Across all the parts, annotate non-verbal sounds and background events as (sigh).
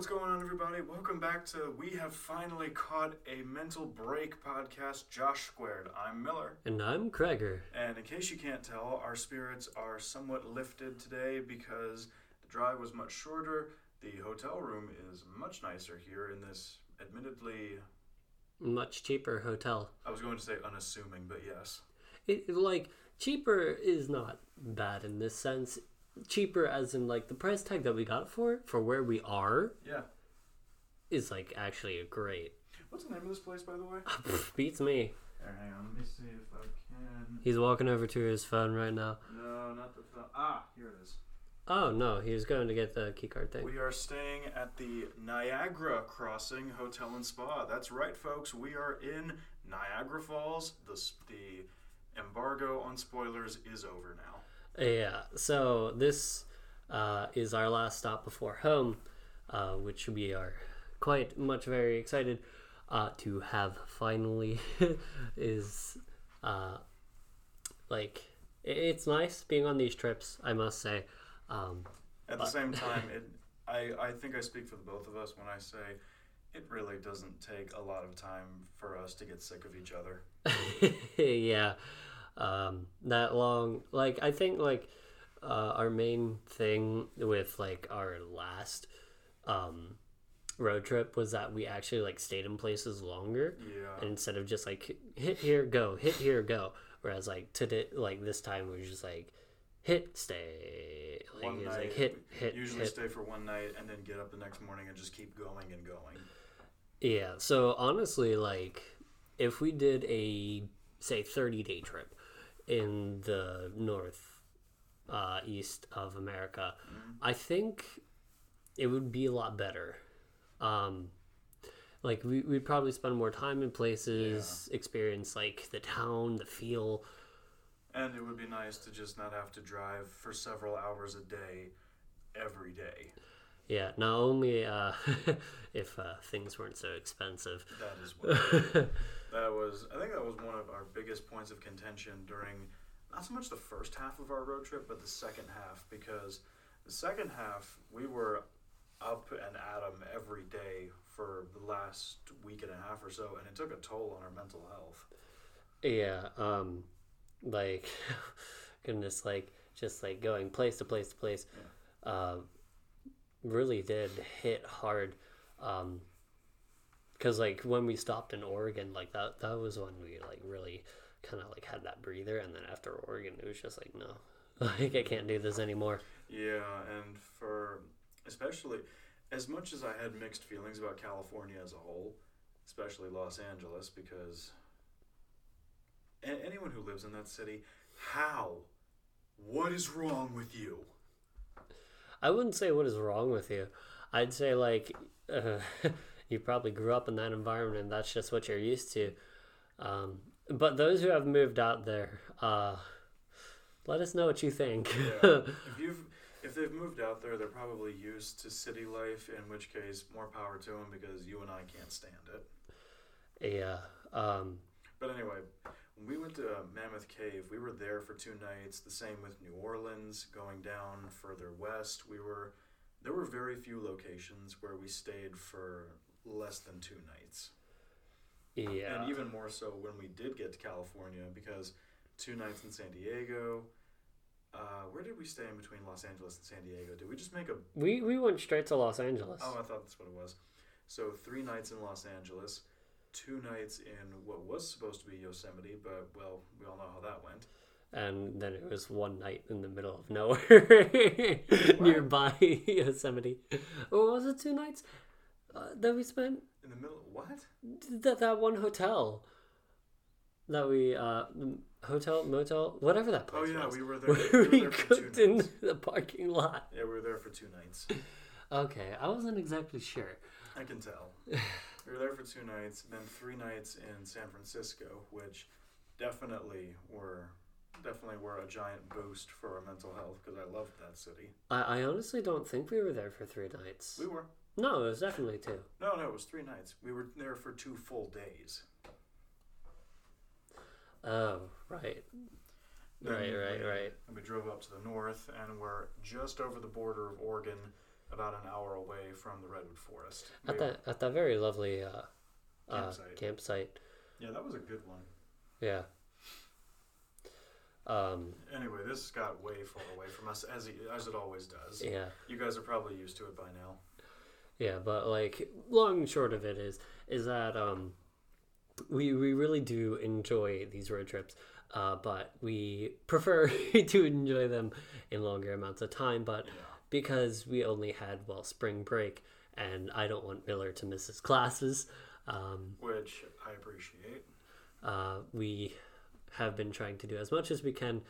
what's going on, everybody? Welcome back to We Have Finally Caught a Mental Break podcast, Josh Squared. I'm Miller. And I'm Kreger. And in case you can't tell, our spirits are somewhat lifted today because the drive was much shorter. The hotel room is much nicer here in this admittedly, Much cheaper hotel. I was going to say unassuming, but yes. It, like, cheaper is not bad in this sense. Cheaper as in, like, the price tag that we got for for where we are, Yeah. is, like, actually a great. What's the name of this place, by the way? (laughs) Beats me. Here, hang on, let me see if I can. He's walking over to his phone right now. No, not the phone. Ah, here it is. Oh, no, he was going to get the keycard thing. We are staying at the Niagara Crossing Hotel and Spa. That's right, folks. We are in Niagara Falls. The, s- the embargo on spoilers is over now. Yeah, so this uh, is our last stop before home, uh, which we are quite much very excited uh, to have finally. (laughs) is uh, like it's nice being on these trips, I must say. Um, At the same (laughs) time, it, I, I think I speak for the both of us when I say it really doesn't take a lot of time for us to get sick of each other. (laughs) yeah, um, that long. Like I think like uh, our main thing with like our last um, road trip was that we actually like stayed in places longer Yeah. instead of just like hit here go hit here go. Whereas like today like this time we was just like hit stay like One night, like hit hit Usually hit. stay for one night and then get up the next morning and just keep going and going. Yeah. So honestly, like, if we did a say thirty day trip in the north uh, east of America, I think it would be a lot better. Um, like we we'd probably spend more time in places, experience like the town, the feel. And it would be nice to just not have to drive for several hours a day every day. Yeah. Not only uh, (laughs) if uh, things weren't so expensive. That is what (laughs) that was. I think that was one of our biggest points of contention during not so much the first half of our road trip, but the second half because the second half we were up and at 'em every day for the last week and a half or so, and it took a toll on our mental health. Yeah, um like (laughs) goodness like just like going place to place to place uh really did hit hard um cuz like when we stopped in Oregon like that that was when we like really kind of like had that breather and then after Oregon it was just like no (laughs) like I can't do this anymore. Yeah, and for especially as much as I had mixed feelings about California as a whole, especially Los Angeles, because a- anyone who lives in that city, how? What is wrong with you? I wouldn't say what is wrong with you. I'd say like (laughs) uh, you probably grew up in that environment and that's just what you're used to. Um, but those who have moved out there, uh, let us know what you think. Yeah. (laughs) if you've if they've moved out there, they're probably used to city life. In which case, more power to them because you and I can't stand it. yeah. Um, But anyway, when we went to uh, Mammoth Cave, we were there for two nights. The same with New Orleans, going down further west. We were there were very few locations where we stayed for less than two nights. yeah. And even more so when we did get to California because two nights in San Diego. Uh, where did we stay in between Los Angeles and San Diego? Did we just make a we we went straight to Los Angeles. Oh, I thought that's what it was. So three nights in Los Angeles, two nights in what was supposed to be Yosemite, but well, we all know how that went. and then it was one night in the middle of nowhere (laughs) nearby (laughs) Yosemite. Or was it two nights uh, that we spent? In the middle, of what? that that one hotel that we uh hotel motel whatever that place. Oh yeah, was we were (laughs) there. where We we were there for two cooked in the parking lot Yeah, we were there for two nights. okay i wasn't exactly sure I can tell. (laughs) we were there for two nights, then three nights in San Francisco, which definitely were definitely were a giant boost for our mental health because I loved that city. I, I honestly don't think we were there for three nights We were. No it was definitely two No, no, it was three nights. We were there for two full days. oh right Then right right we- right And we drove up to the north, and we're just over the border of Oregon, about an hour away from the redwood forest. At that at that very lovely uh, uh, Campsite. campsite. yeah, that was a good one. Yeah. Um, Anyway, this got way far away from us as it, as it always does. yeah. You guys are probably used to it by now. Yeah, but like long and short of it is is that um we we really do enjoy these road trips. Uh, but we prefer (laughs) to enjoy them in longer amounts of time, but because we only had well spring break and I don't want Miller to miss his classes, um, Which I appreciate. uh, we have been trying to do as much as we can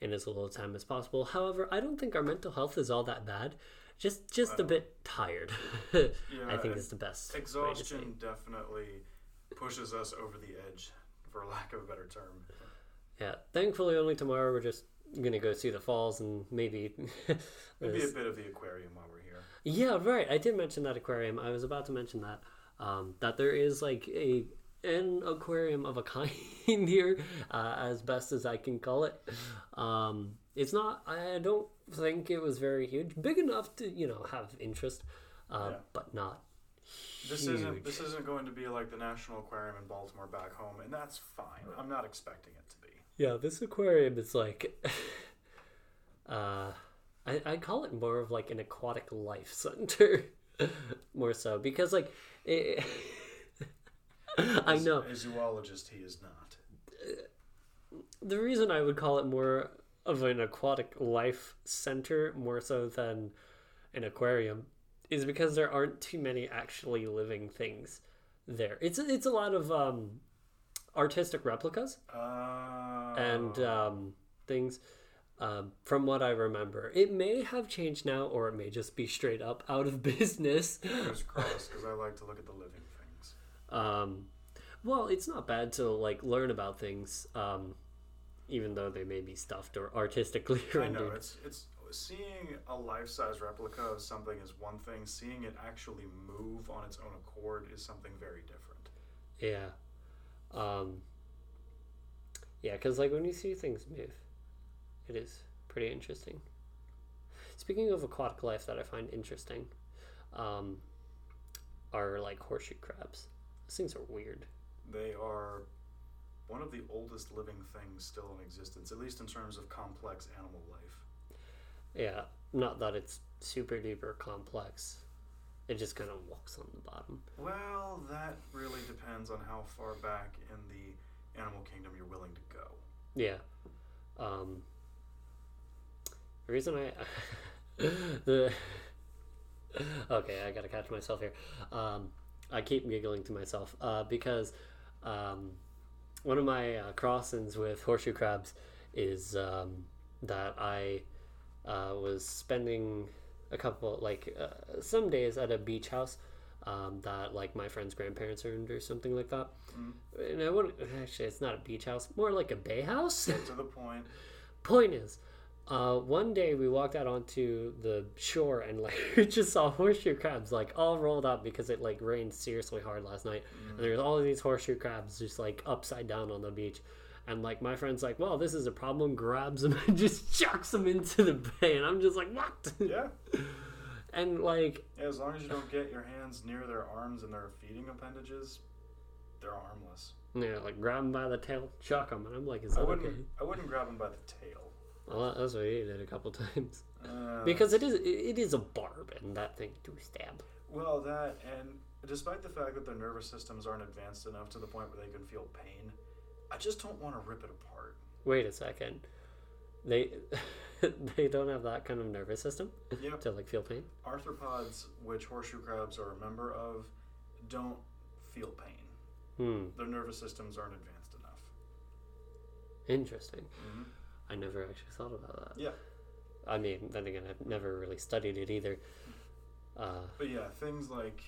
in as little time as possible. However, I don't think our mental health is all that bad. Just just a bit tired. (laughs) Yeah, I think is the best. way to say. Exhaustion definitely pushes us over the edge, for lack of a better term. Yeah. Thankfully, only tomorrow we're just gonna go see the falls and maybe. (laughs) Maybe a bit of the aquarium while we're here. Yeah, right. I did mention that aquarium. I was about to mention that. Um, that there is like a an aquarium of a (laughs) kind here, uh, as best as I can call it. Um, it's not. I don't think it was very huge. Big enough to you know have interest, uh, Yeah. but not. This huge. isn't this isn't going to be like the National Aquarium in Baltimore back home, and that's fine. I'm not expecting it to be. Yeah, this aquarium is like. (laughs) uh, I I call it more of like an aquatic life center, (laughs) more so because like. It, (laughs) I As know. A zoologist, he is not. the reason I would call it more of an aquatic life center more so than an aquarium is because there aren't too many actually living things there. It's it's a lot of um, artistic replicas Uh, and um, things. Um, from what I remember, it may have changed now, or it may just be straight up (laughs) out of business. fingers crossed, because I like to look at the living things. Um, well, it's not bad to like learn about things, um, even though they may be stuffed or artistically I rendered. know it's it's seeing a life-size replica of something is one thing. Seeing it actually move on its own accord is something very different. Yeah. Um, yeah, because like when you see things move, it is pretty interesting. Speaking of aquatic life that I find interesting, um, are like horseshoe crabs. Those things are weird. They are one of the oldest living things still in existence, at least in terms of complex animal life. Yeah, not that it's super duper complex. It just kind of walks on the bottom. Well, that really depends on how far back in the animal kingdom you're willing to go. Yeah. Um, the reason I (laughs) the (laughs) okay, I gotta catch myself here. Um, I keep giggling to myself uh, because um, one of my uh, crossings with horseshoe crabs is um, that I uh, was spending a couple like uh, some days at a beach house um, that like my friend's grandparents owned or something like that. Mm. And I wouldn't actually. It's not a beach house, more like a bay house. Get to the point. (laughs) Point is, uh, one day we walked out onto the shore and like (laughs) we just saw horseshoe crabs like all rolled up because it like rained seriously hard last night, and there's all of these horseshoe crabs just like upside down on the beach. And like my friend's like, well, this is a problem. Grabs them (laughs) and just chucks them into the bay, and I'm just like, what? Yeah. (laughs) and like, yeah. As long as you don't get your hands near their arms and their feeding appendages, they're harmless. yeah, like grab them by the tail, chuck them, and I'm like, is I that wouldn't. okay? I wouldn't grab them by the tail. Well, that's what he did a couple (laughs) times. Uh, because it is it is a barb and that thing do stab Well, that and despite the fact that their nervous systems aren't advanced enough to the point where they can feel pain, I just don't want to rip it apart. wait a second they (laughs) they don't have that kind of nervous system Yep. to like feel pain Arthropods, which horseshoe crabs are a member of, don't feel pain. hmm Their nervous systems aren't advanced enough. interesting Mm-hmm. I never actually thought about that Yeah, i mean then again i've never really studied it either uh but yeah, things like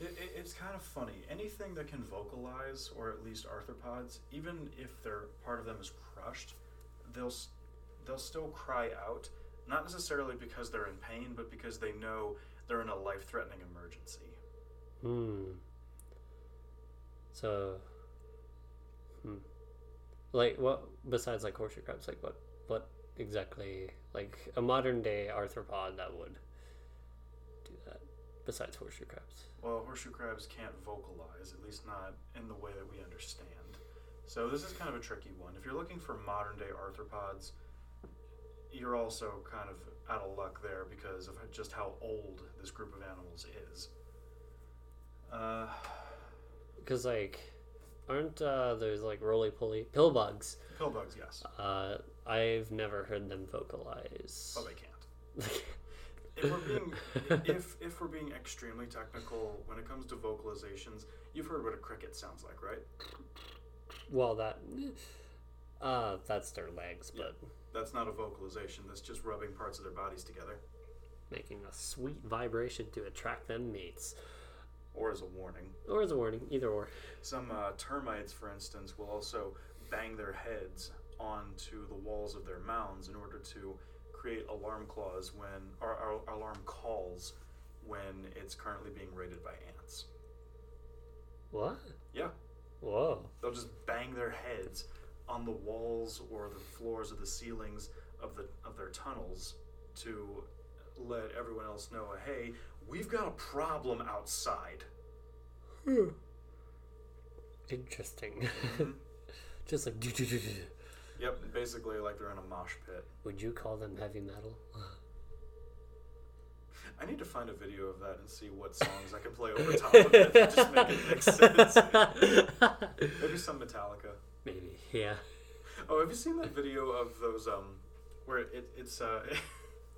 it, it, it's kind of funny. Anything that can vocalize, or at least arthropods, even if their part of them is crushed, they'll they'll still cry out. Not necessarily because they're in pain, but because they know they're in a life-threatening emergency. hmm so hmm like what besides like horseshoe crabs like what what exactly like a modern day arthropod that would do that, besides horseshoe crabs. Well, horseshoe crabs can't vocalize, at least not in the way that we understand. So this is kind of a tricky one. If you're looking for modern day arthropods, you're also kind of out of luck there because of just how old this group of animals is. Uh, Because like, aren't uh, there's like roly poly pill bugs? pillbugs, yes, Uh, I've never heard them vocalize. but they can't. (laughs) If we're being if if we're being extremely technical when it comes to vocalizations, you've heard what a cricket sounds like, right? well, that uh, that's their legs, but That's not a vocalization. That's just rubbing parts of their bodies together, making a sweet vibration to attract them mates, or as a warning. or as a warning, either or. Some uh, termites, for instance, will also bang their heads onto the walls of their mounds in order to create alarm claws when or, or alarm calls when it's currently being raided by ants. What? Yeah, Whoa. they'll just bang their heads on the walls or the floors or the ceilings of the of their tunnels to let everyone else know, hey, we've got a problem outside. Hmm. Interesting. (laughs) Just like. (laughs) Yep, basically like they're in a mosh pit. Would you call them heavy metal? I need to find a video of that and see what songs I can play over top of it just make it make sense. (laughs) Maybe some Metallica. Maybe, yeah. Oh, have you seen that video of those um, where it, it's uh,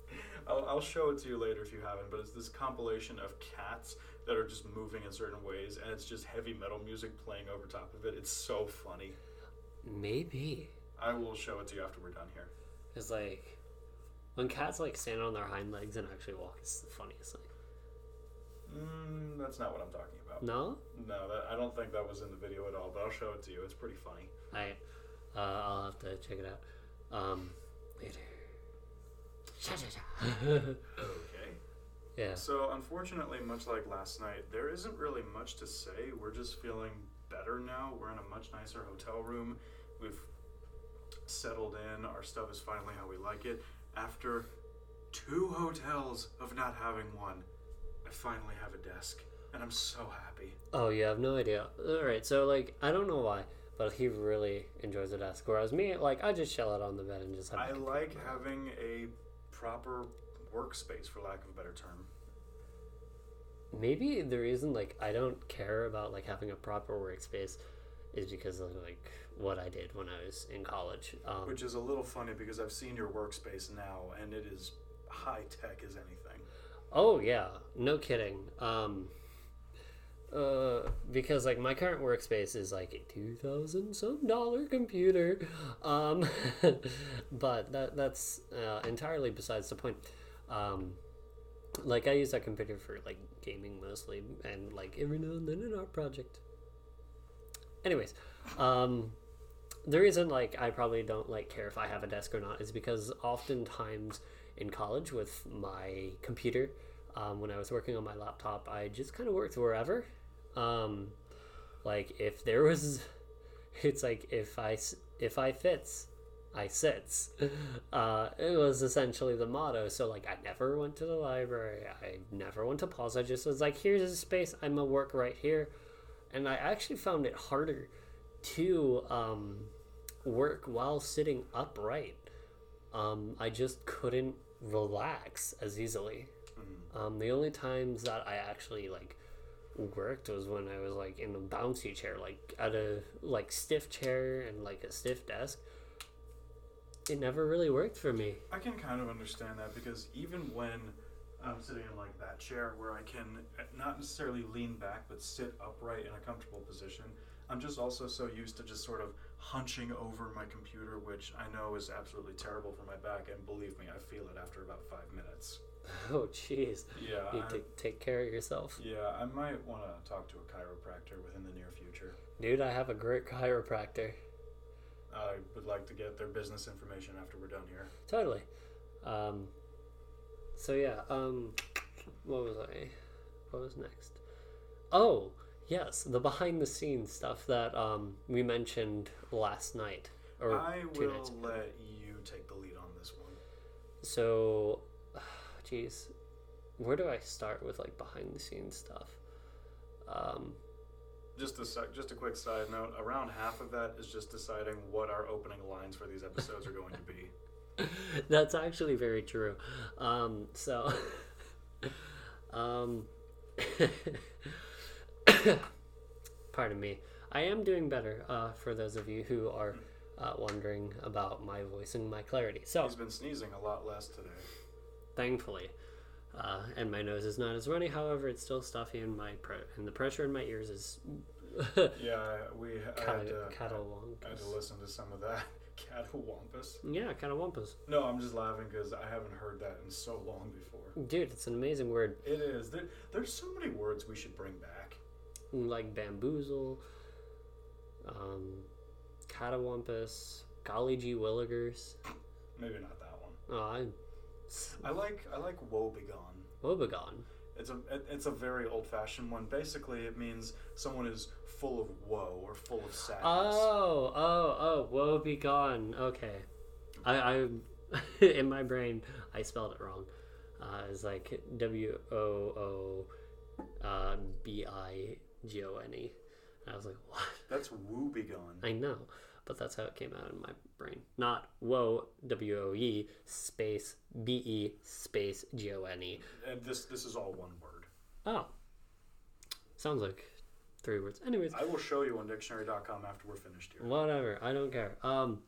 (laughs) I'll, I'll show it to you later if you haven't, but it's this compilation of cats that are just moving in certain ways, and it's just heavy metal music playing over top of it. It's so funny. Maybe. I will show it to you after we're done here. It's like when cats like stand on their hind legs and actually walk. It's the funniest thing. Mm, that's not what I'm talking about. No, No, that, I don't think that was in the video at all, but I'll show it to you. It's pretty funny. I, uh, I'll have to check it out. Um, later. Okay. yeah. So, unfortunately, much like last night, there isn't really much to say. We're just feeling better now. We're in a much nicer hotel room. We've settled in. Our stuff is finally how we like it. After two hotels of not having one, I finally have a desk, and I'm so happy. Oh, you have no idea. All right, so like I don't know why, but he really enjoys the desk. Whereas me, like I just shell out on the bed and just have. I like having a proper workspace, for lack of a better term. Maybe the reason like I don't care about like having a proper workspace is because of like what I did when I was in college. Um, Which is a little funny because I've seen your workspace now, and it is high tech as anything. Oh yeah, no kidding. Um, uh, because like my current workspace is like a two thousand some dollar computer, um, (laughs) but that that's uh, entirely besides the point. Um, like I use that computer for like gaming mostly, and like every now and then an art project. Anyways, um, the reason like I probably don't like care if I have a desk or not is because oftentimes in college with my computer, um, when I was working on my laptop, I just kind of worked wherever. Um, like if there was, (laughs) it's like if I if I fits, I sits. (laughs) Uh, it was essentially the motto. So like I never went to the library. I never went to pause. I just was like, here's a space. I'm gonna work right here, and I actually found it harder to um, work while sitting upright. Um, I just couldn't relax as easily. Um, the only times that I actually like worked was when I was like in a bouncy chair, like at a like stiff chair and like a stiff desk. It never really worked for me. I can kind of understand that because even when I'm sitting in like that chair where I can uh, not necessarily lean back but sit upright in a comfortable position, I'm just also so used to just sort of hunching over my computer, which I know is absolutely terrible for my back. And believe me, I feel it after about five minutes. (laughs) Oh, jeez. Yeah, You need to take care of yourself. yeah, I might want to talk to a chiropractor within the near future. Dude, I have a great chiropractor. I would like to get their business information after we're done here. Totally. Um, so yeah, um, what was I? What was next? Oh, yes, the behind the scenes stuff that um, we mentioned last night. Or I two will nights ago. let you take the lead on this one. So, jeez, where do I start with like behind the scenes stuff? Um, Just a sec, just a quick side note. Around half of that is just deciding what our opening lines for these episodes are going to be. (laughs) (laughs) That's actually very true. Um, so, (laughs) um, (coughs) pardon me. I am doing better. Uh, for those of you who are uh, wondering about my voice and my clarity. So, He's been sneezing a lot less today. Thankfully, uh, and my nose is not as runny. However, it's still stuffy, and my pre- and the pressure in my ears is (laughs) Yeah, we I had, Cat- to, I had to listen to some of that. (laughs) Catawampus. Yeah, catawampus. No, I'm just laughing because I haven't heard that in so long before. Dude, it's an amazing word. It is. There, there's so many words we should bring back. like bamboozle, um, catawampus, golly gee willigers. Maybe not that one. Oh, I'm I like I like woebegone. woebegone. It's a it- it's a very old fashioned one. Basically, it means someone is full of woe or full of sadness. Oh, oh, oh, woe be gone. Okay, I, I, (laughs) in my brain, I spelled it wrong. Uh, it's like W O O uh, B I G O N E. I was like, what? That's woebegone. I know, but that's how it came out in my brain. Not woe, W O E, space B E, space G O N E. And this this is all one word. Oh. Sounds like three words. Anyways, I will show you on dictionary.com after we're finished here. whatever. I don't care. Um,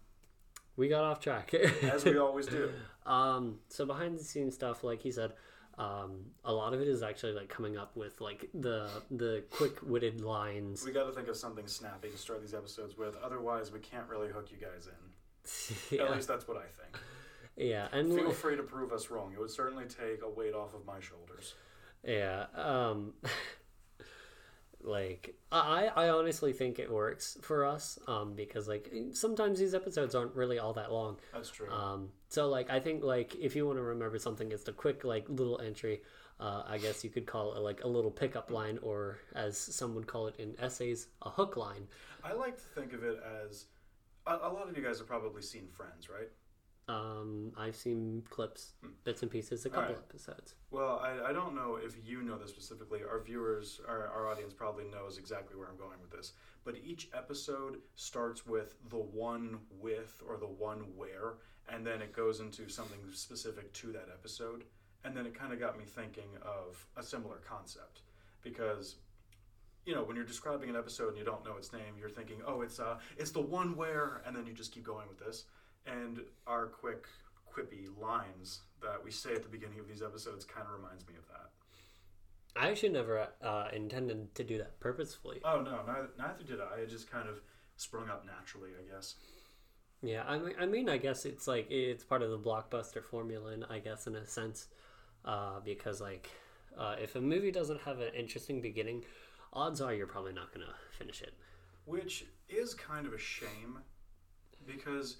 we got off track. As we always do. (laughs) um, so behind the scenes stuff, like he said, um, a lot of it is actually like coming up with like the the quick witted lines. We got to think of something snappy to start these episodes with. Otherwise, we can't really hook you guys in. (laughs) yeah, At least that's what I think. yeah, and Feel free to prove us wrong. It would certainly take a weight off of my shoulders. Yeah. Um (laughs) like I I honestly think it works for us um because like sometimes these episodes aren't really all that long. That's true. Um so like I think like if you want to remember something it's a quick like little entry uh, I guess you could call it like a little pickup line, or as some would call it in essays, a hook line. I like to think of it as a, a lot of you guys have probably seen Friends, right? Um, I've seen clips, bits and pieces, a couple Alright. episodes. Well, I, I don't know if you know this specifically. Our viewers, our, our audience probably knows exactly where I'm going with this. But each episode starts with the one with or the one where, and then it goes into something specific to that episode. And then it kind of got me thinking of a similar concept. Because, you know, when you're describing an episode and you don't know its name, you're thinking, oh, it's, uh, it's the one where, and then you just keep going with this. And our quick, quippy lines that we say at the beginning of these episodes kind of reminds me of that. I actually never uh, intended to do that purposefully. Oh no, neither, neither did I. It just kind of sprung up naturally, I guess. Yeah, I mean, I mean, I guess it's like it's part of the blockbuster formula, and I guess in a sense, uh, because like uh, if a movie doesn't have an interesting beginning, odds are you're probably not gonna finish it. Which is kind of a shame because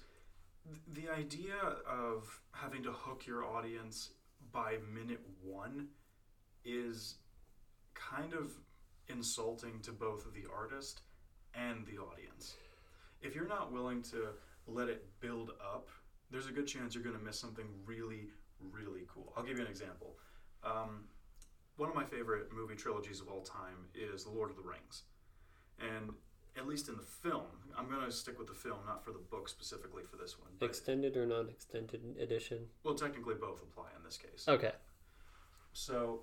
the idea of having to hook your audience by minute one is kind of insulting to both the artist and the audience. If you're not willing to let it build up, there's a good chance you're going to miss something really, really cool. I'll give you an example. Um, one of my favorite movie trilogies of all time is The Lord of the Rings. And at least in the film, I'm going to stick with the film, not for the book specifically for this one. But, Extended or non-extended edition? well, technically both apply in this case. Okay. So,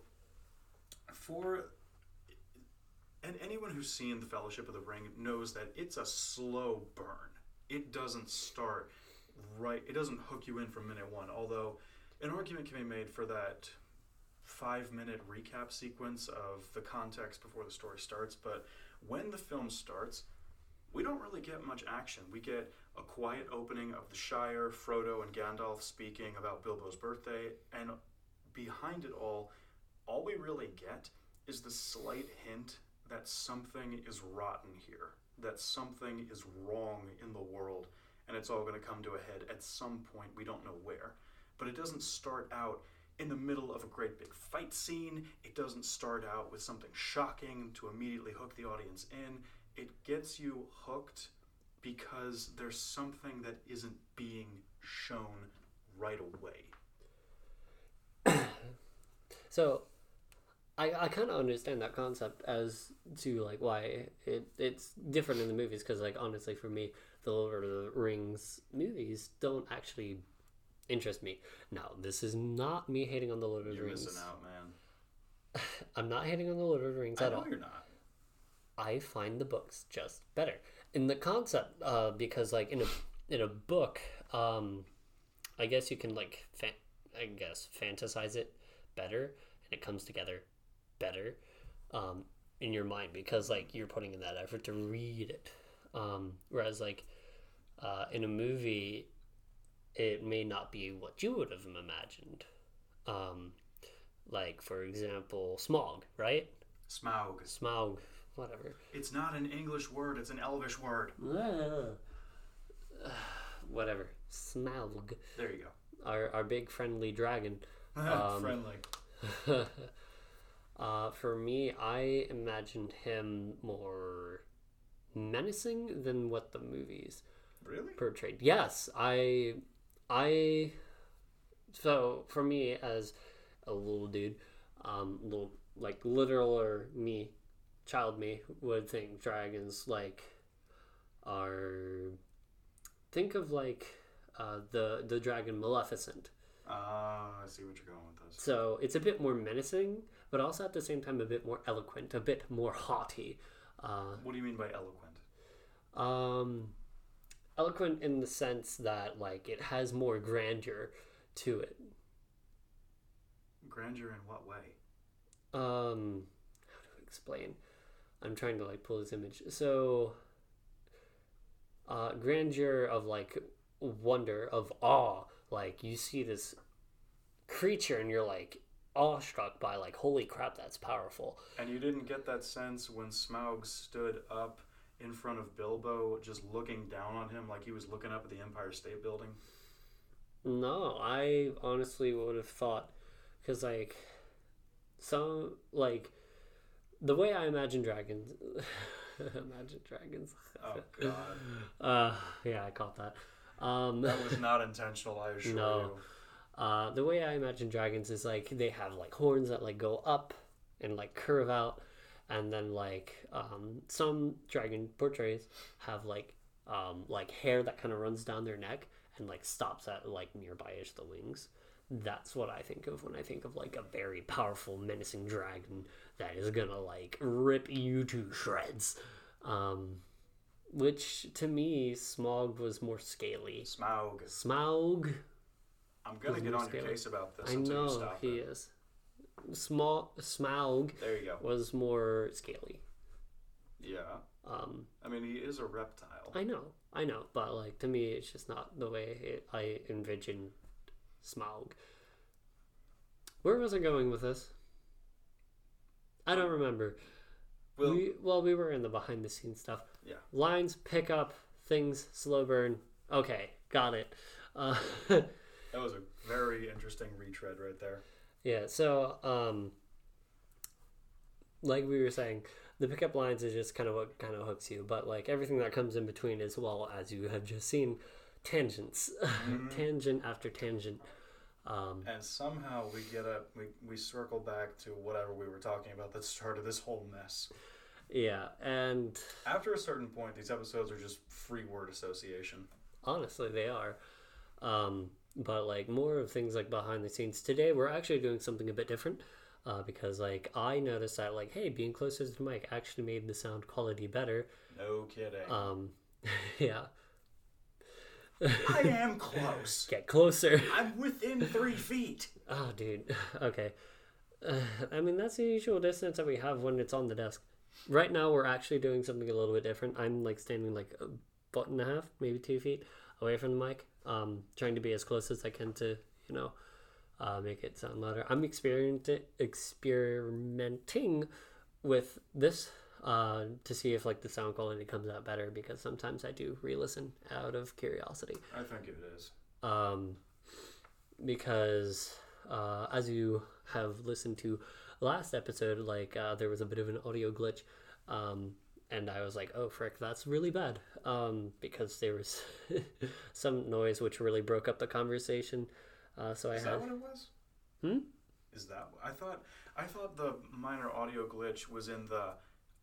for and anyone who's seen the Fellowship of the Ring knows that it's a slow burn. It doesn't start right. It doesn't hook you in from minute one. Although, an argument can be made for that five-minute recap sequence of the context before the story starts. But when the film starts, we don't really get much action. We get a quiet opening of the Shire, Frodo and Gandalf speaking about Bilbo's birthday, and behind it all, all we really get is the slight hint that something is rotten here, that something is wrong in the world, and it's all going to come to a head at some point. We don't know where. But it doesn't start out in the middle of a great big fight scene. It doesn't start out with something shocking to immediately hook the audience in. It gets you hooked because there's something that isn't being shown right away. (coughs) So, I I kind of understand that concept as to like why it it's different in the movies because like honestly for me the Lord of the Rings movies don't actually interest me. Now this is not me hating on the Lord of the You're Rings. missing out, man. (laughs) I'm not hating on the Lord of the Rings I at know all. you're not. I find the books just better in the concept uh, because like in a in a book, um, I guess you can like fa- I guess fantasize it better and it comes together better um, in your mind because like you're putting in that effort to read it. Um, whereas like uh, in a movie, it may not be what you would have imagined. Um, like for example, Smog, right? Smaug. Smaug, whatever. It's not an English word, it's an Elvish word. (sighs) whatever. Smaug. There you go. Our, our big friendly dragon. (laughs) Um, Friendly. (laughs) (laughs) uh, for me, I imagined him more menacing than what the movies Really? portrayed. Yes, I, I. So for me, as a little dude, um, little like literal or me, child me would think dragons like are. Think of like uh, the the dragon Maleficent. Ah, I see what you're going with this. So it's a bit more menacing, but also at the same time a bit more eloquent, a bit more haughty. Uh, What do you mean by eloquent? um, eloquent in the sense that like it has more grandeur to it. Grandeur in what way? Um, how to explain? I'm trying to like pull this image. So, uh, grandeur of like wonder of awe. Like you see this creature and you're like awestruck by like holy crap that's powerful. And you didn't get that sense when Smaug stood up in front of Bilbo, just looking down on him like he was looking up at the Empire State Building? No, I honestly would have thought because like some like the way I imagine dragons. (laughs) imagine dragons. Oh, (laughs) God. Uh, yeah, I caught that. Um, That was not intentional, I assure No. you. uh, the way I imagine dragons is like they have like horns that like go up and like curve out, and then like um, some dragon portraits have like um, like hair that kind of runs down their neck and like stops at like nearby-ish the wings. That's what I think of when I think of like a very powerful, menacing dragon that is gonna like rip you to shreds. Um, which to me, Smog was more scaly. Smaug. Smaug, I'm gonna get on your case about this I until you know stop he it. is. Small Smaug There you go. was more scaly. Yeah. Um, I mean, he is a reptile. I know, I know, but like to me, it's just not the way it, I envisioned Smaug. Where was I going with this? I don't remember. Well, we well, we were in the behind the scenes stuff. Yeah. Lines, pick up, things, slow burn. Okay, got it. Uh, (laughs) that was a very interesting retread right there. Yeah, so um like we were saying, the pickup lines is just kind of what kind of hooks you, but like everything that comes in between as well as you have just seen tangents. (laughs) tangent after tangent. Um And somehow we get up, we, we circle back to whatever we were talking about that started this whole mess. yeah, and After a certain point, these episodes are just free word association. honestly they are. Um but like more of things like behind the scenes. Today we're actually doing something a bit different. Uh, because like I noticed that like hey being closer to the mic actually made the sound quality better. No kidding. Um (laughs) yeah. I am close. (laughs) Get closer. I'm within three feet. Oh, dude. (laughs) Okay. Uh, (sighs) I mean, that's the usual distance that we have when it's on the desk. Right now, we're actually doing something a little bit different. I'm like standing like a foot and a half, maybe two feet away from the mic, um, trying to be as close as I can to, you know, uh, make it sound louder. I'm experiment- experimenting with this uh, to see if like the sound quality comes out better because sometimes I do re-listen out of curiosity I think it is. um, because uh, as you have listened to last episode, like uh, there was a bit of an audio glitch, um, and I was like, "Oh frick, that's really bad," um, because there was (laughs) some noise which really broke up the conversation. Uh, so I Is that what it was? Hmm? Is that? I thought I thought the minor audio glitch was in the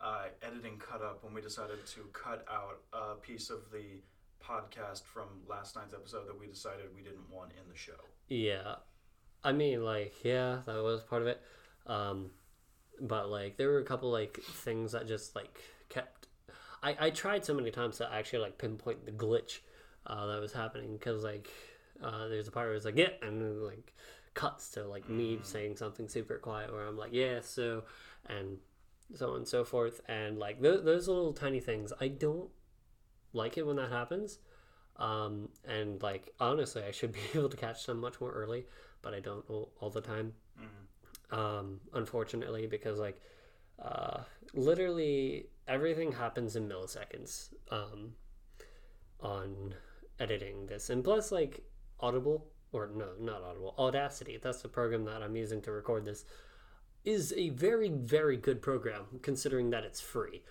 uh, editing cut up when we decided to cut out a piece of the podcast from last night's episode that we decided we didn't want in the show. Yeah. I mean, like, yeah, that was part of it. Um, but, like, there were a couple, like, things that just, like. I, I tried so many times to actually, like, pinpoint the glitch uh, that was happening because, like, uh, there's a part where it's like, yeah, and then, like, cuts to, like, me saying something super quiet where I'm like, yeah, so, and so on and so forth. And, like, those, those little tiny things, I don't like it when that happens. Um, and like honestly, I should (laughs) be able to catch them much more early, but I don't all, all the time. Um, unfortunately, because like uh, literally everything happens in milliseconds um, on editing this, and plus like Audible or no, not Audible, Audacity. That's the program that I'm using to record this. Is a very very good program considering that it's free.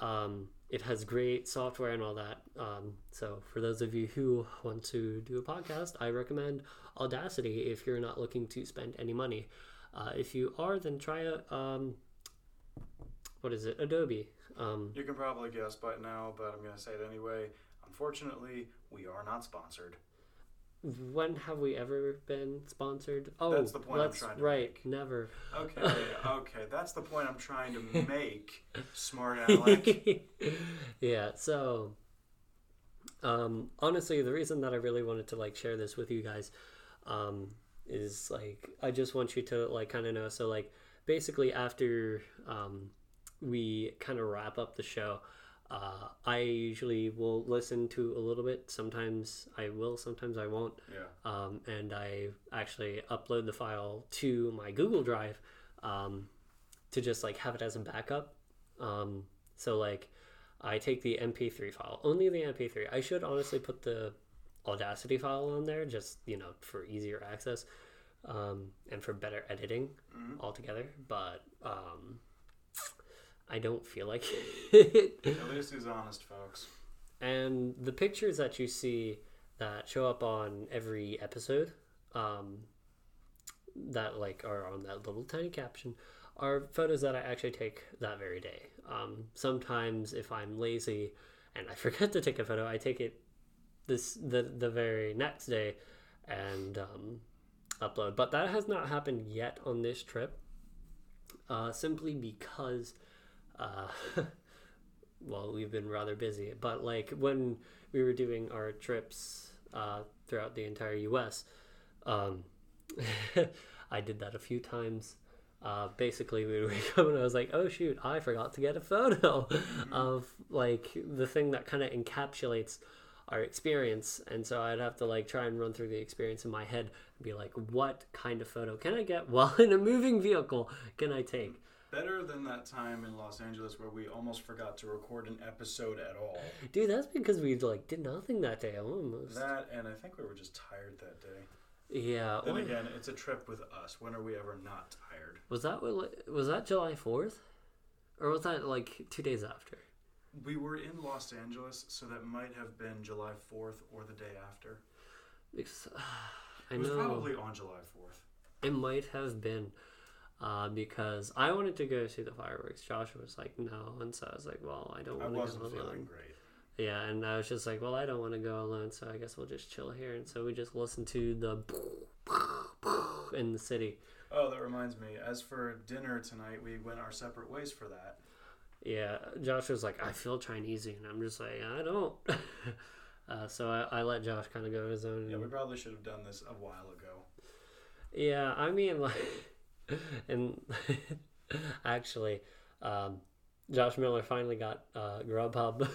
Um, it has great software and all that. Um, so for those of you who want to do a podcast, I recommend Audacity if you're not looking to spend any money. Uh, if you are, then try a um, what is it? Adobe. Um, You can probably guess by now, but I'm going to say it anyway. Unfortunately, we are not sponsored. when have we ever been sponsored? Oh, That's the point I'm trying to right. Never. Okay, (laughs) okay, that's the point I'm trying to make, smart aleck. (laughs) yeah. So, um, honestly, the reason that I really wanted to like share this with you guys, um, is like I just want you to like kind of know. So like basically after um, we kind of wrap up the show. Uh, I usually will listen to a little bit. Sometimes I will, sometimes I won't Yeah. um, and I actually upload the file to my Google Drive um, to just like have it as a backup. Um, so like I take the MP3 file, only the MP3. I should honestly put the Audacity file on there, just you know for easier access um, and for better editing altogether. But um, I don't feel like it. (laughs) At least he's honest, folks. And the pictures that you see that show up on every episode, um, that like are on that little tiny caption, are photos that I actually take that very day. Um, sometimes if I'm lazy and I (laughs) forget to take a photo, I take it this the the very next day and um, upload. But that has not happened yet on this trip, uh, simply because. Uh, (laughs) well, we've been rather busy, but like when we were doing our trips uh, throughout the entire U.S., um, (laughs) I did that a few times. Uh, basically, we would (laughs) wake up and I was like, "Oh shoot, I forgot to get a photo of like the thing that kind of encapsulates our experience." And so I'd have to like try and run through the experience in my head and be like, "What kind of photo can I get while in a moving vehicle? Can I take?" Better than that time in Los Angeles where we almost forgot to record an episode at all. Dude, that's because we like did nothing that day almost. That, and I think we were just tired that day. Yeah. Then again, it's a trip with us. When are we ever not tired? Was that was that July fourth, or was that like two days after? We were in Los Angeles, so that might have been July 4th or the day after. Because (sighs) I It was know probably on July 4th. it might have been uh, because I wanted to go see the fireworks. Josh was like, no, and so I was like, well, I don't want to wasn't go feeling alone. great. Yeah, and I was just like, well, I don't want to go alone, so I guess we'll just chill here. And so we just listened to the (laughs) in the city. Oh, that reminds me. As for dinner tonight, we went our separate ways for that. Yeah, Josh was like, I feel Chinesey, and I'm just like, I don't. (laughs) uh, so I, I let Josh kind of go his own. Yeah, we probably should have done this a while ago. Yeah, I mean, like, (laughs) and actually, um, Josh Miller finally got uh, Grubhub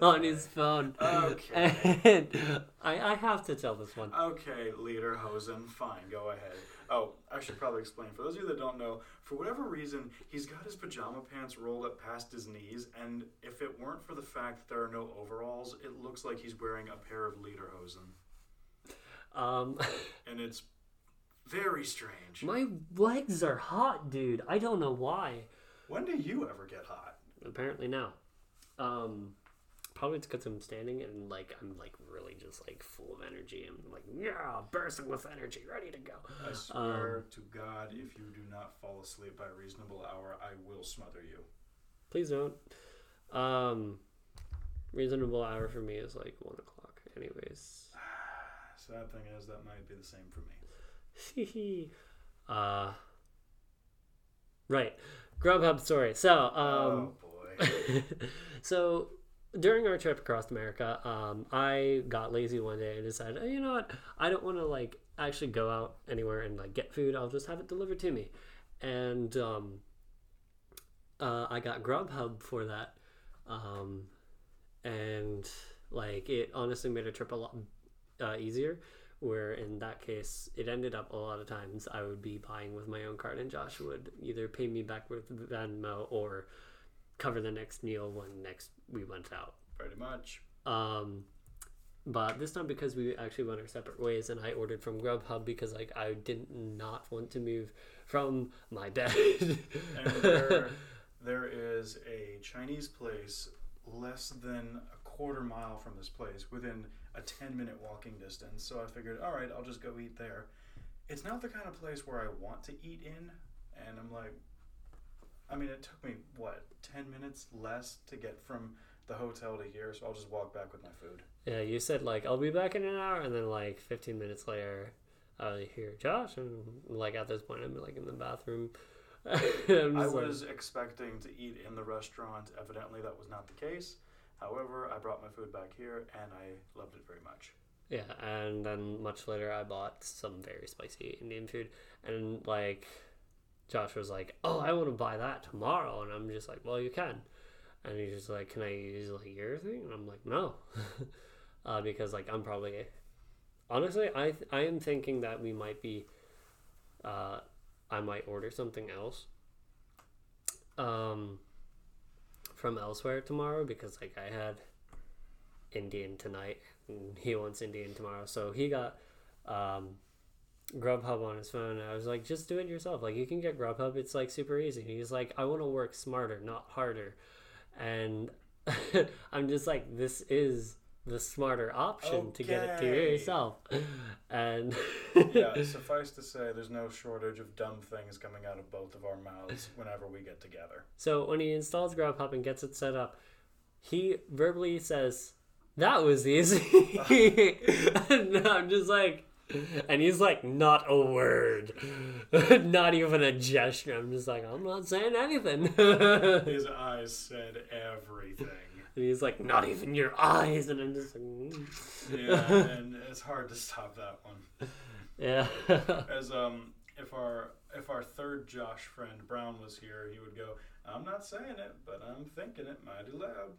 (laughs) on his phone. Okay. And I, I have to tell this one. Okay, Lederhosen, fine, go ahead. Oh, I should probably explain. For those of you that don't know, for whatever reason, he's got his pajama pants rolled up past his knees, and if it weren't for the fact that there are no overalls, it looks like he's wearing a pair of Lederhosen. Um, (laughs) And it's very strange. my legs are hot, dude. I don't know why. When do you ever get hot? Apparently now. Um, probably it's because I'm standing and like I'm like really just like full of energy. I'm like yeah, bursting with energy, ready to go. I swear to God, if you do not fall asleep by a reasonable hour, I will smother you. Please don't. Um, reasonable hour for me is like one o'clock. Anyways, (sighs) Sad thing is, that might be the same for me. Uh, right. Grubhub story. So, um, oh boy. (laughs) so during our trip across America, um, I got lazy one day and decided, oh, you know what? I don't want to like actually go out anywhere and like get food. I'll just have it delivered to me. And um, uh, I got Grubhub for that. Um, and like it honestly made a trip a lot uh, easier. Where in that case, it ended up a lot of times I would be buying with my own card, and Josh would either pay me back with Venmo or cover the next meal when next we went out. Pretty much. Um, but this time because we actually went our separate ways, and I ordered from Grubhub because like I did not want to move from my bed. And there, there is a Chinese place less than a quarter mile from this place, within a 10 minute walking distance. So I figured, all right, I'll just go eat there. It's not the kind of place where I want to eat in. And I'm like, I mean, it took me, what, 10 minutes less to get from the hotel to here. So I'll just walk back with my food. yeah, you said like I'll be back in an hour, and then like 15 minutes later, I hear Josh, and like at this point I'm like in the bathroom. (laughs) I just like- was expecting to eat in the restaurant. Evidently, that was not the case. However, I brought my food back here and I loved it very much. Yeah, and then much later I bought some very spicy Indian food, and like Josh was like, "Oh, I want to buy that tomorrow," and I'm just like, "Well, you can," and he's just like, "Can I use like your thing?" And I'm like, "No," (laughs) uh, because like I'm probably honestly I I am thinking that we might be, uh, I might order something else, um, from elsewhere tomorrow because like I had Indian tonight and he wants Indian tomorrow. So he got um, Grubhub on his phone. And I was like, just do it yourself. Like you can get Grubhub. It's like super easy. And he's like, I want to work smarter, not harder. And (laughs) I'm just like, this is the smarter option to get it to yourself. And yeah, (laughs) suffice to say, there's no shortage of dumb things coming out of both of our mouths whenever we get together. So when he installs Grubhub and gets it set up, he verbally says, "That was easy," (laughs) and I'm just like, and he's like, "Not a word, (laughs) not even a gesture." I'm just like, "I'm not saying anything," His eyes said everything. He's like, "Not even your eyes," and I'm just like, mm. Yeah, (laughs) and it's hard to stop that one. "Yeah." (laughs) As um, if our if our third Josh friend Brown was here, he would go, "I'm not saying it, but I'm thinking it mighty loud."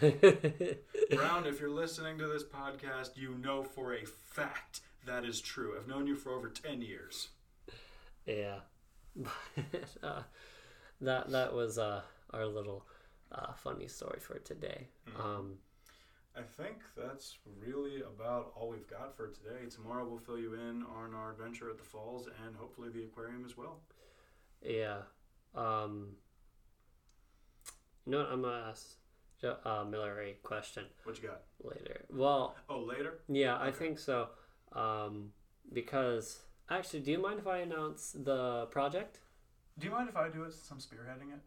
(laughs) Brown, if you're listening to this podcast, you know for a fact that is true. I've known you for over ten years. Yeah, but, uh, that that was uh, our little uh, funny story for today. Um, I think that's really about all we've got for today. Tomorrow we'll fill you in on our adventure at the falls and hopefully the aquarium as well. yeah. Um, you know what? I'm gonna ask uh, Miller a question What you got? later. Well, Oh, later? yeah, I think so. Um, because actually, do you mind if I announce the project? Do you mind if I do it since I'm spearheading it?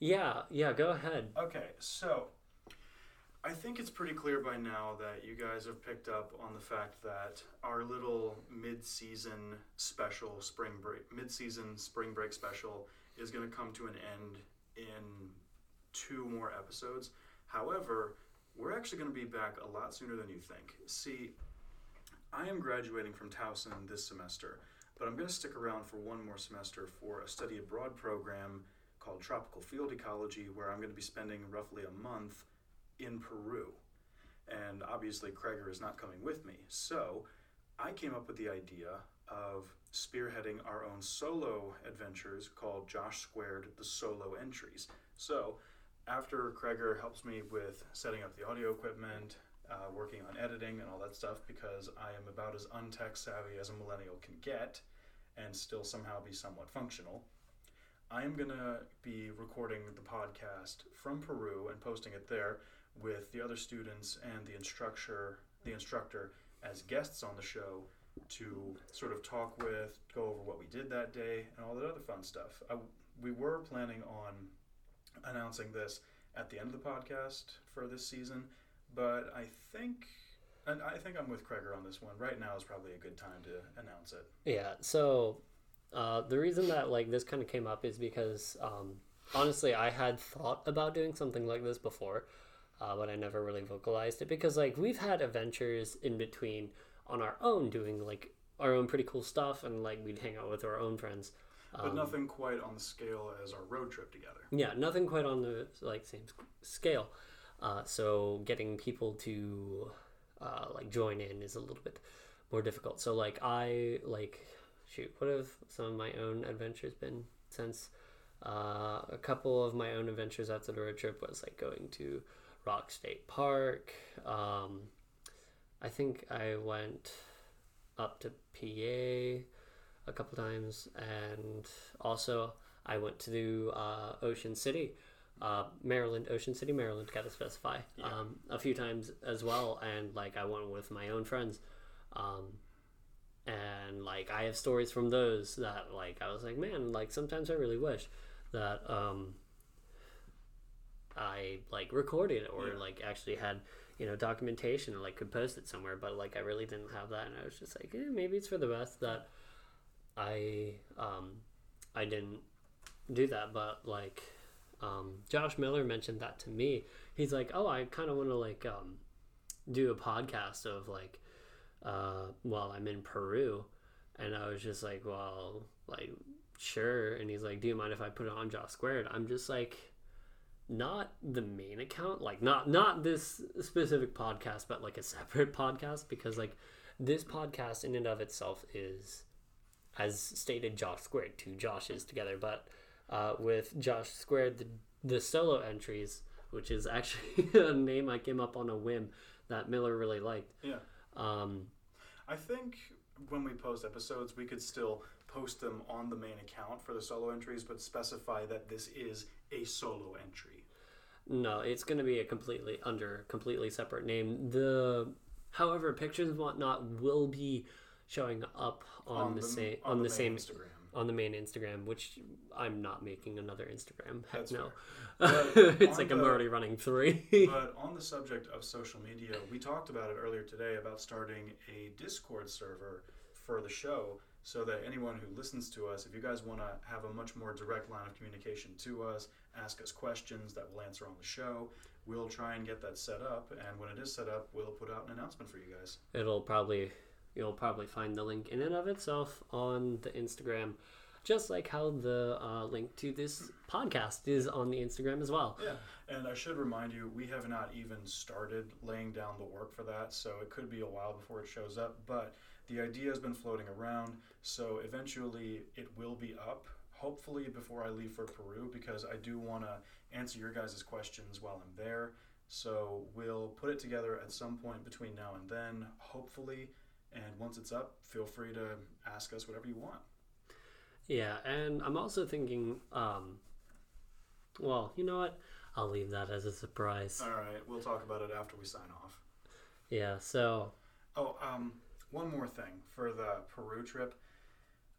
Yeah, yeah. Go ahead. Okay, so I think it's pretty clear by now that you guys have picked up on the fact that our little mid-season special spring break mid-season spring break special is going to come to an end in two more episodes. However, we're actually going to be back a lot sooner than you think. See, I am graduating from Towson this semester, but I'm going to stick around for one more semester for a study abroad program called Tropical Field Ecology, where I'm going to be spending roughly a month in Peru. And obviously, Kreger is not coming with me. So I came up with the idea of spearheading our own solo adventures called Josh Squared the Solo Entries. So after Kreger helps me with setting up the audio equipment, uh, working on editing and all that stuff, because I am about as untech savvy as a millennial can get and still somehow be somewhat functional. I am going to be recording the podcast from Peru and posting it there with the other students and the instructor, the instructor as guests on the show to sort of talk with, go over what we did that day, and all that other fun stuff. I, we were planning on announcing this at the end of the podcast for this season, but I think. And I think I'm with Kreger on this one. Right now is probably a good time to announce it. Yeah. So uh, the reason that like this kind of came up is because um, honestly, I had thought about doing something like this before, uh, but I never really vocalized it because like we've had adventures in between on our own doing like our own pretty cool stuff and like we'd hang out with our own friends. But nothing quite on the scale as our road trip together. Yeah, nothing quite on the like same scale. Uh, so getting people to uh, like join in is a little bit more difficult. So like I like shoot, what have some of my own adventures been since uh, a couple of my own adventures after the road trip was like going to Rocks State Park. Um, I think I went up to PA a couple times, and also I went to uh, Ocean City, uh, Maryland, Ocean City, Maryland. Got to specify um, a few times as well, and like I went with my own friends, um, and like I have stories from those that like I was like, man, like sometimes I really wish that um, I like recorded or Yeah. like actually had you know documentation and like could post it somewhere. But like I really didn't have that. And I was just like eh, maybe it's for the best that I um I didn't do that. But like um Josh Miller mentioned that to me. He's like oh I kind of want to like um do a podcast of like uh while I'm in Peru. And I was just like well like sure. And he's like do you mind if I put it on Josh Squared? I'm just like not the main account like not not this specific podcast but like a (laughs) separate podcast because like this podcast in and of itself is as stated josh squared two joshes together. But uh, with josh squared the, the solo entries which is actually (laughs) a name i came up on a whim that miller really liked Yeah. Um, I think when we post episodes, we could still post them on the main account for the solo entries, but specify that this is a solo entry. No, it's going to be a completely under completely separate name. The however pictures and whatnot will be showing up on, the, same on, the, main same Instagram. On the main Instagram, which I'm not making another Instagram. Heck That's no. (laughs) It's like I'm already running three. But on the subject of social media, we talked about it earlier today about starting a Discord server for the show so that anyone who listens to us, if you guys want to have a much more direct line of communication to us, ask us questions that we'll answer on the show, we'll try and get that set up. And when it is set up, we'll put out an announcement for you guys. It'll probably you'll probably find the link in and of itself on the Instagram, just like how the uh, link to this podcast is on the Instagram as well. Yeah, and I should remind you, we have not even started laying down the work for that, so it could be a while before it shows up. But the idea has been floating around, so eventually it will be up. Hopefully before I leave for Peru, because I do want to answer your guys' questions while I'm there. So we'll put it together at some point between now and then, hopefully. And once it's up, feel free to ask us whatever you want. Yeah, and I'm also thinking, um, well, you know what? I'll leave that as a surprise. All right, we'll talk about it after we sign off. Yeah, so Oh, um, one more thing for the Peru trip.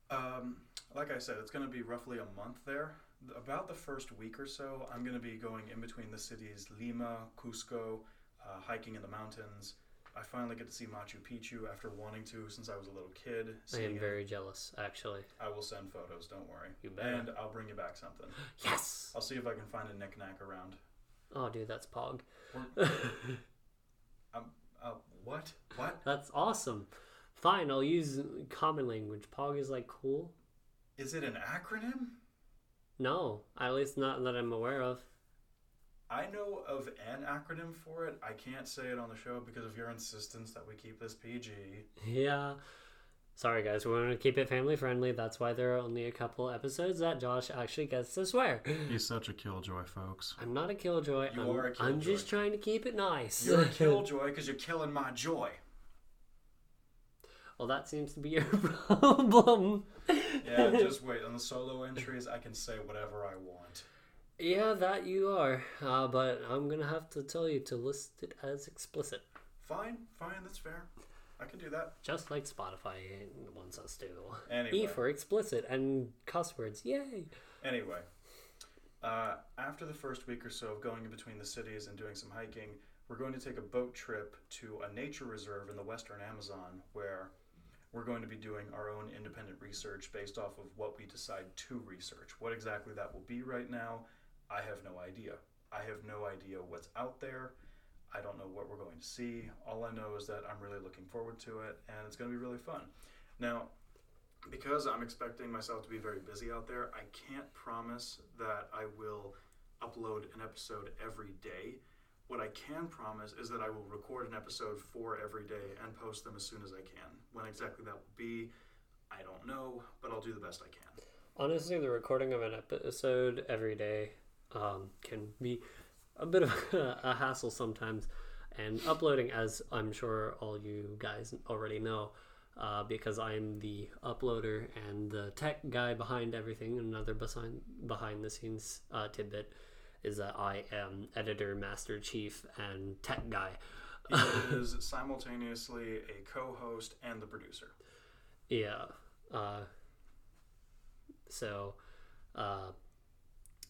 Um, like I said, it's going to be roughly a month there. About the first week or so, I'm going to be going in between the cities Lima, Cusco, uh, hiking in the mountains. I finally get to see Machu Picchu after wanting to since I was a little kid. I am it. very jealous, actually. I will send photos, don't worry. You better. And I'll bring you back something. (gasps) Yes! I'll see if I can find a knickknack around. Oh, dude, that's Pog. Um, (laughs) uh, what? What? That's awesome. Fine, I'll use common language. Pog is like cool. Is it an acronym? No, at least not that I'm aware of. I know of an acronym for it. I can't say it on the show because of your insistence that we keep this PG. Yeah. Sorry, guys, we want to keep it family friendly. That's why there are only a couple episodes that Josh actually gets to swear. He's such a killjoy, folks. I'm not a killjoy. You I'm, are a I'm just trying to keep it nice. You're a (laughs) killjoy because you're killing my joy. well, that seems to be your (laughs) problem. Yeah, just wait. On the solo entries, I can say whatever I want. Yeah, that you are. Uh, but I'm gonna have to tell you to list it as explicit, Fine, fine, that's fair. I can do that. just like Spotify wants us to. Anyway. E for explicit and cuss words. Yay! Anyway, uh, after the first week or so of going in between the cities and doing some hiking, we're going to take a boat trip to a nature reserve in the western Amazon where we're going to be doing our own independent research based off of what we decide to research. What exactly that will be right now, I have no idea. I have no idea what's out there. I don't know what we're going to see. All I know is that I'm really looking forward to it and it's going to be really fun. Now, because I'm expecting myself to be very busy out there, I can't promise that I will upload an episode every day. What I can promise is that I will record an episode for every day and post them as soon as I can. When exactly that will be, I don't know, but I'll do the best I can. Honestly, the recording of an episode every day um, can be a bit of (laughs) a hassle sometimes, and uploading, as I'm sure all you guys already know, uh, because I'm the uploader and the tech guy behind everything. Another behind behind the scenes uh, tidbit is that I am editor, master chief, and tech guy. He is simultaneously a co-host and the producer. Yeah. Uh, so, uh,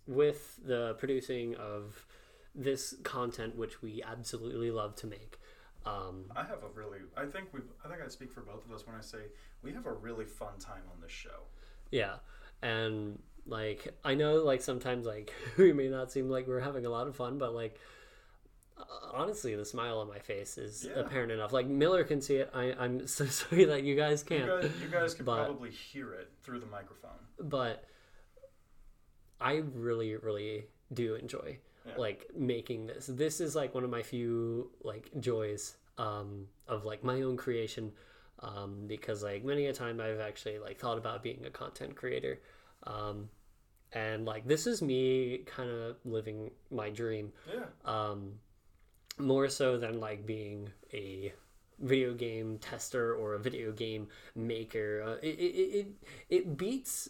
with the producing of this content, which we absolutely love to make, um, I have a really, I think we, I think I speak for both of us when I say we have a really fun time on this show. yeah, and like I know, like sometimes like (laughs) we may not seem like we're having a lot of fun, but like uh, honestly, the smile on my face is Yeah. apparent enough. Like Miller can see it. I, I'm (laughs) so sorry that you guys can't. guys, you guys can But- probably hear it through the microphone. but I really, really do enjoy Yeah. like making this. This is like one of my few like joys um, of like my own creation um, because like many a time I've actually like thought about being a content creator. Um, and like this is me kind of living my dream Yeah. um, more so than like being a video game tester or a video game maker. Uh, it, it, it, it beats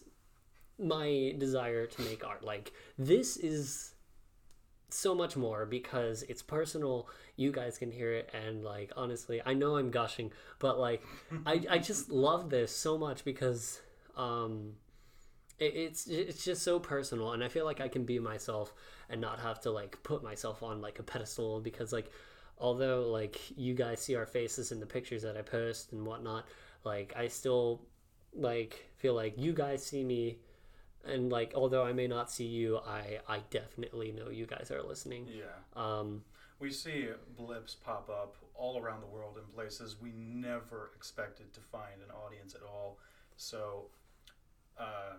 my desire to make art. Like, this is so much more because it's personal. You guys can hear it. And, like, honestly, I know I'm gushing, but, like, I, I just love this so much because, um, it, it's it's just so personal and i feel like i can be myself and not have to like put myself on like a pedestal because like although like you guys see our faces in the pictures that i post and whatnot like i still like feel like you guys see me and like although i may not see you i i definitely know you guys are listening Yeah. um We see blips pop up all around the world in places we never expected to find an audience at all. So, uh,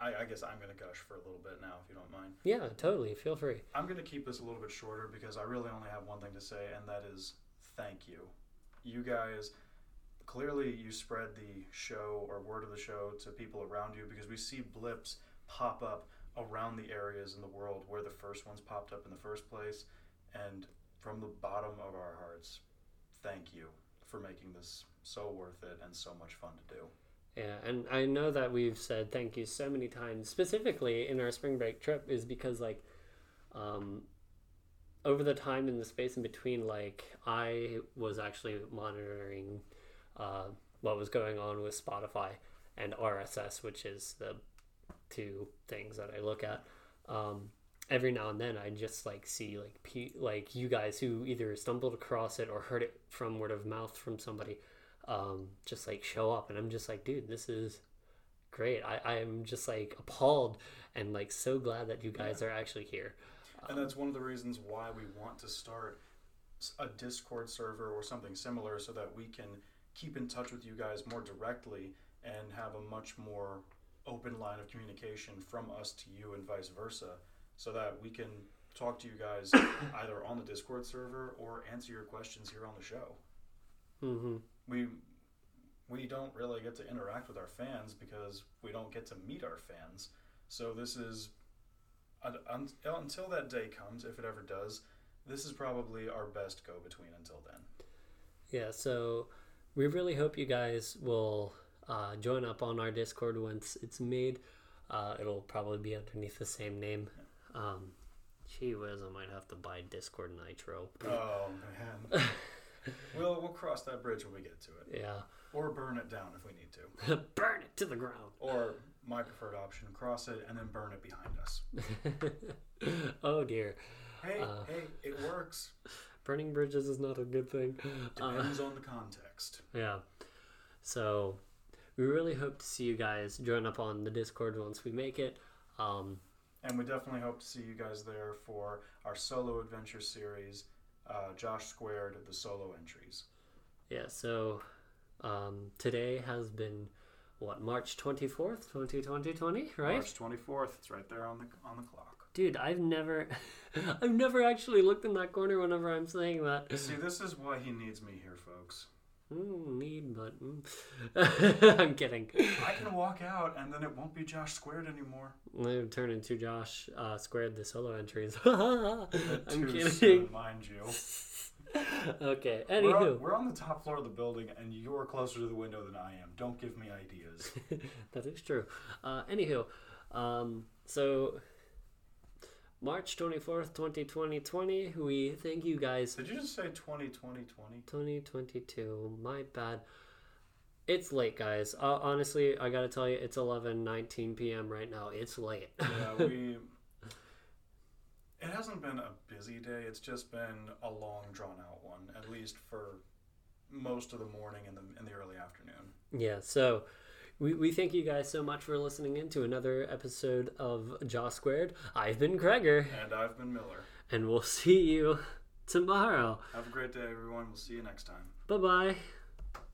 I, I guess I'm going to gush for a little bit now, if you don't mind. yeah totally feel free I'm going to keep this a little bit shorter because I really only have one thing to say, and that is thank you. You guys, clearly, you spread the show or word of the show to people around you because we see blips pop up around the areas in the world where the first ones popped up in the first place. And from the bottom of our hearts, thank you for making this so worth it and so much fun to do. Yeah, and I know that we've said thank you so many times, specifically in our spring break trip, is because like, um, over the time in the space in between, like I was actually monitoring, uh, what was going on with Spotify and RSS, which is the two things that I look at. Um, every now and then, I just like see like pe- like you guys who either stumbled across it or heard it from word of mouth from somebody um, just like show up. And i'm just like dude this is great. I i'm just like appalled and like so glad that you guys are actually here. And that's one of the reasons why we want to start a Discord server or something similar so that we can keep in touch with you guys more directly and have a much more open line of communication from us to you and vice versa so that we can talk to you guys (coughs) either on the Discord server or answer your questions here on the show. mm-hmm. We we don't really get to interact with our fans because we don't get to meet our fans. So this is un- un- until that day comes, if it ever does. This is probably our best go between until then. yeah so we really hope you guys will uh, join up on our discord once it's made uh, it'll probably be underneath the same name Um, gee whiz, I might have to buy Discord Nitro. Oh man. (laughs) we'll we'll cross that bridge when we get to it, Yeah. or burn it down if we need to, (laughs) Burn it to the ground. or my preferred option: cross it and then burn it behind us. (laughs) oh dear. Hey, Uh. hey, it works. Burning bridges is not a good thing. Uh, Depends on the context. yeah. So we really hope to see you guys join up on the Discord once we make it. Um, And we definitely hope to see you guys there for our solo adventure series, uh, Josh Squared, the solo entries. yeah, so um, today has been what, March 24th, 2020, right? March 24th. It's right there on the on the clock. Dude, I've never (laughs) I've never actually looked in that corner whenever I'm saying that. See, this is why he needs me here, folks. Mm, need but mm. (laughs) I'm kidding. I can walk out, and then it won't be Josh Squared anymore. Would turn into Josh uh, squared the solo entries. (laughs) I'm kidding. soon, mind you. okay. We're Anywho, on, we're on the top floor of the building, and you're closer to the window than I am. Don't give me ideas. that is true. Uh, anywho, um, so March 24th, 2020, we thank you guys. Did you just say 20, 20, 20? 2022, my bad. It's late, guys. Uh, honestly, I gotta tell you, it's 11 19 p.m. right now. It's late. Yeah, (laughs) we. It hasn't been a busy day. It's just been a long, drawn out one, at least for most of the morning and the in the early afternoon. Yeah, so we, we thank you guys so much for listening in to another episode of Josh Squared. I've been Gregor, And I've been Miller. and we'll (laughs) see you tomorrow. Have a great day, everyone. We'll see you next time. Bye bye.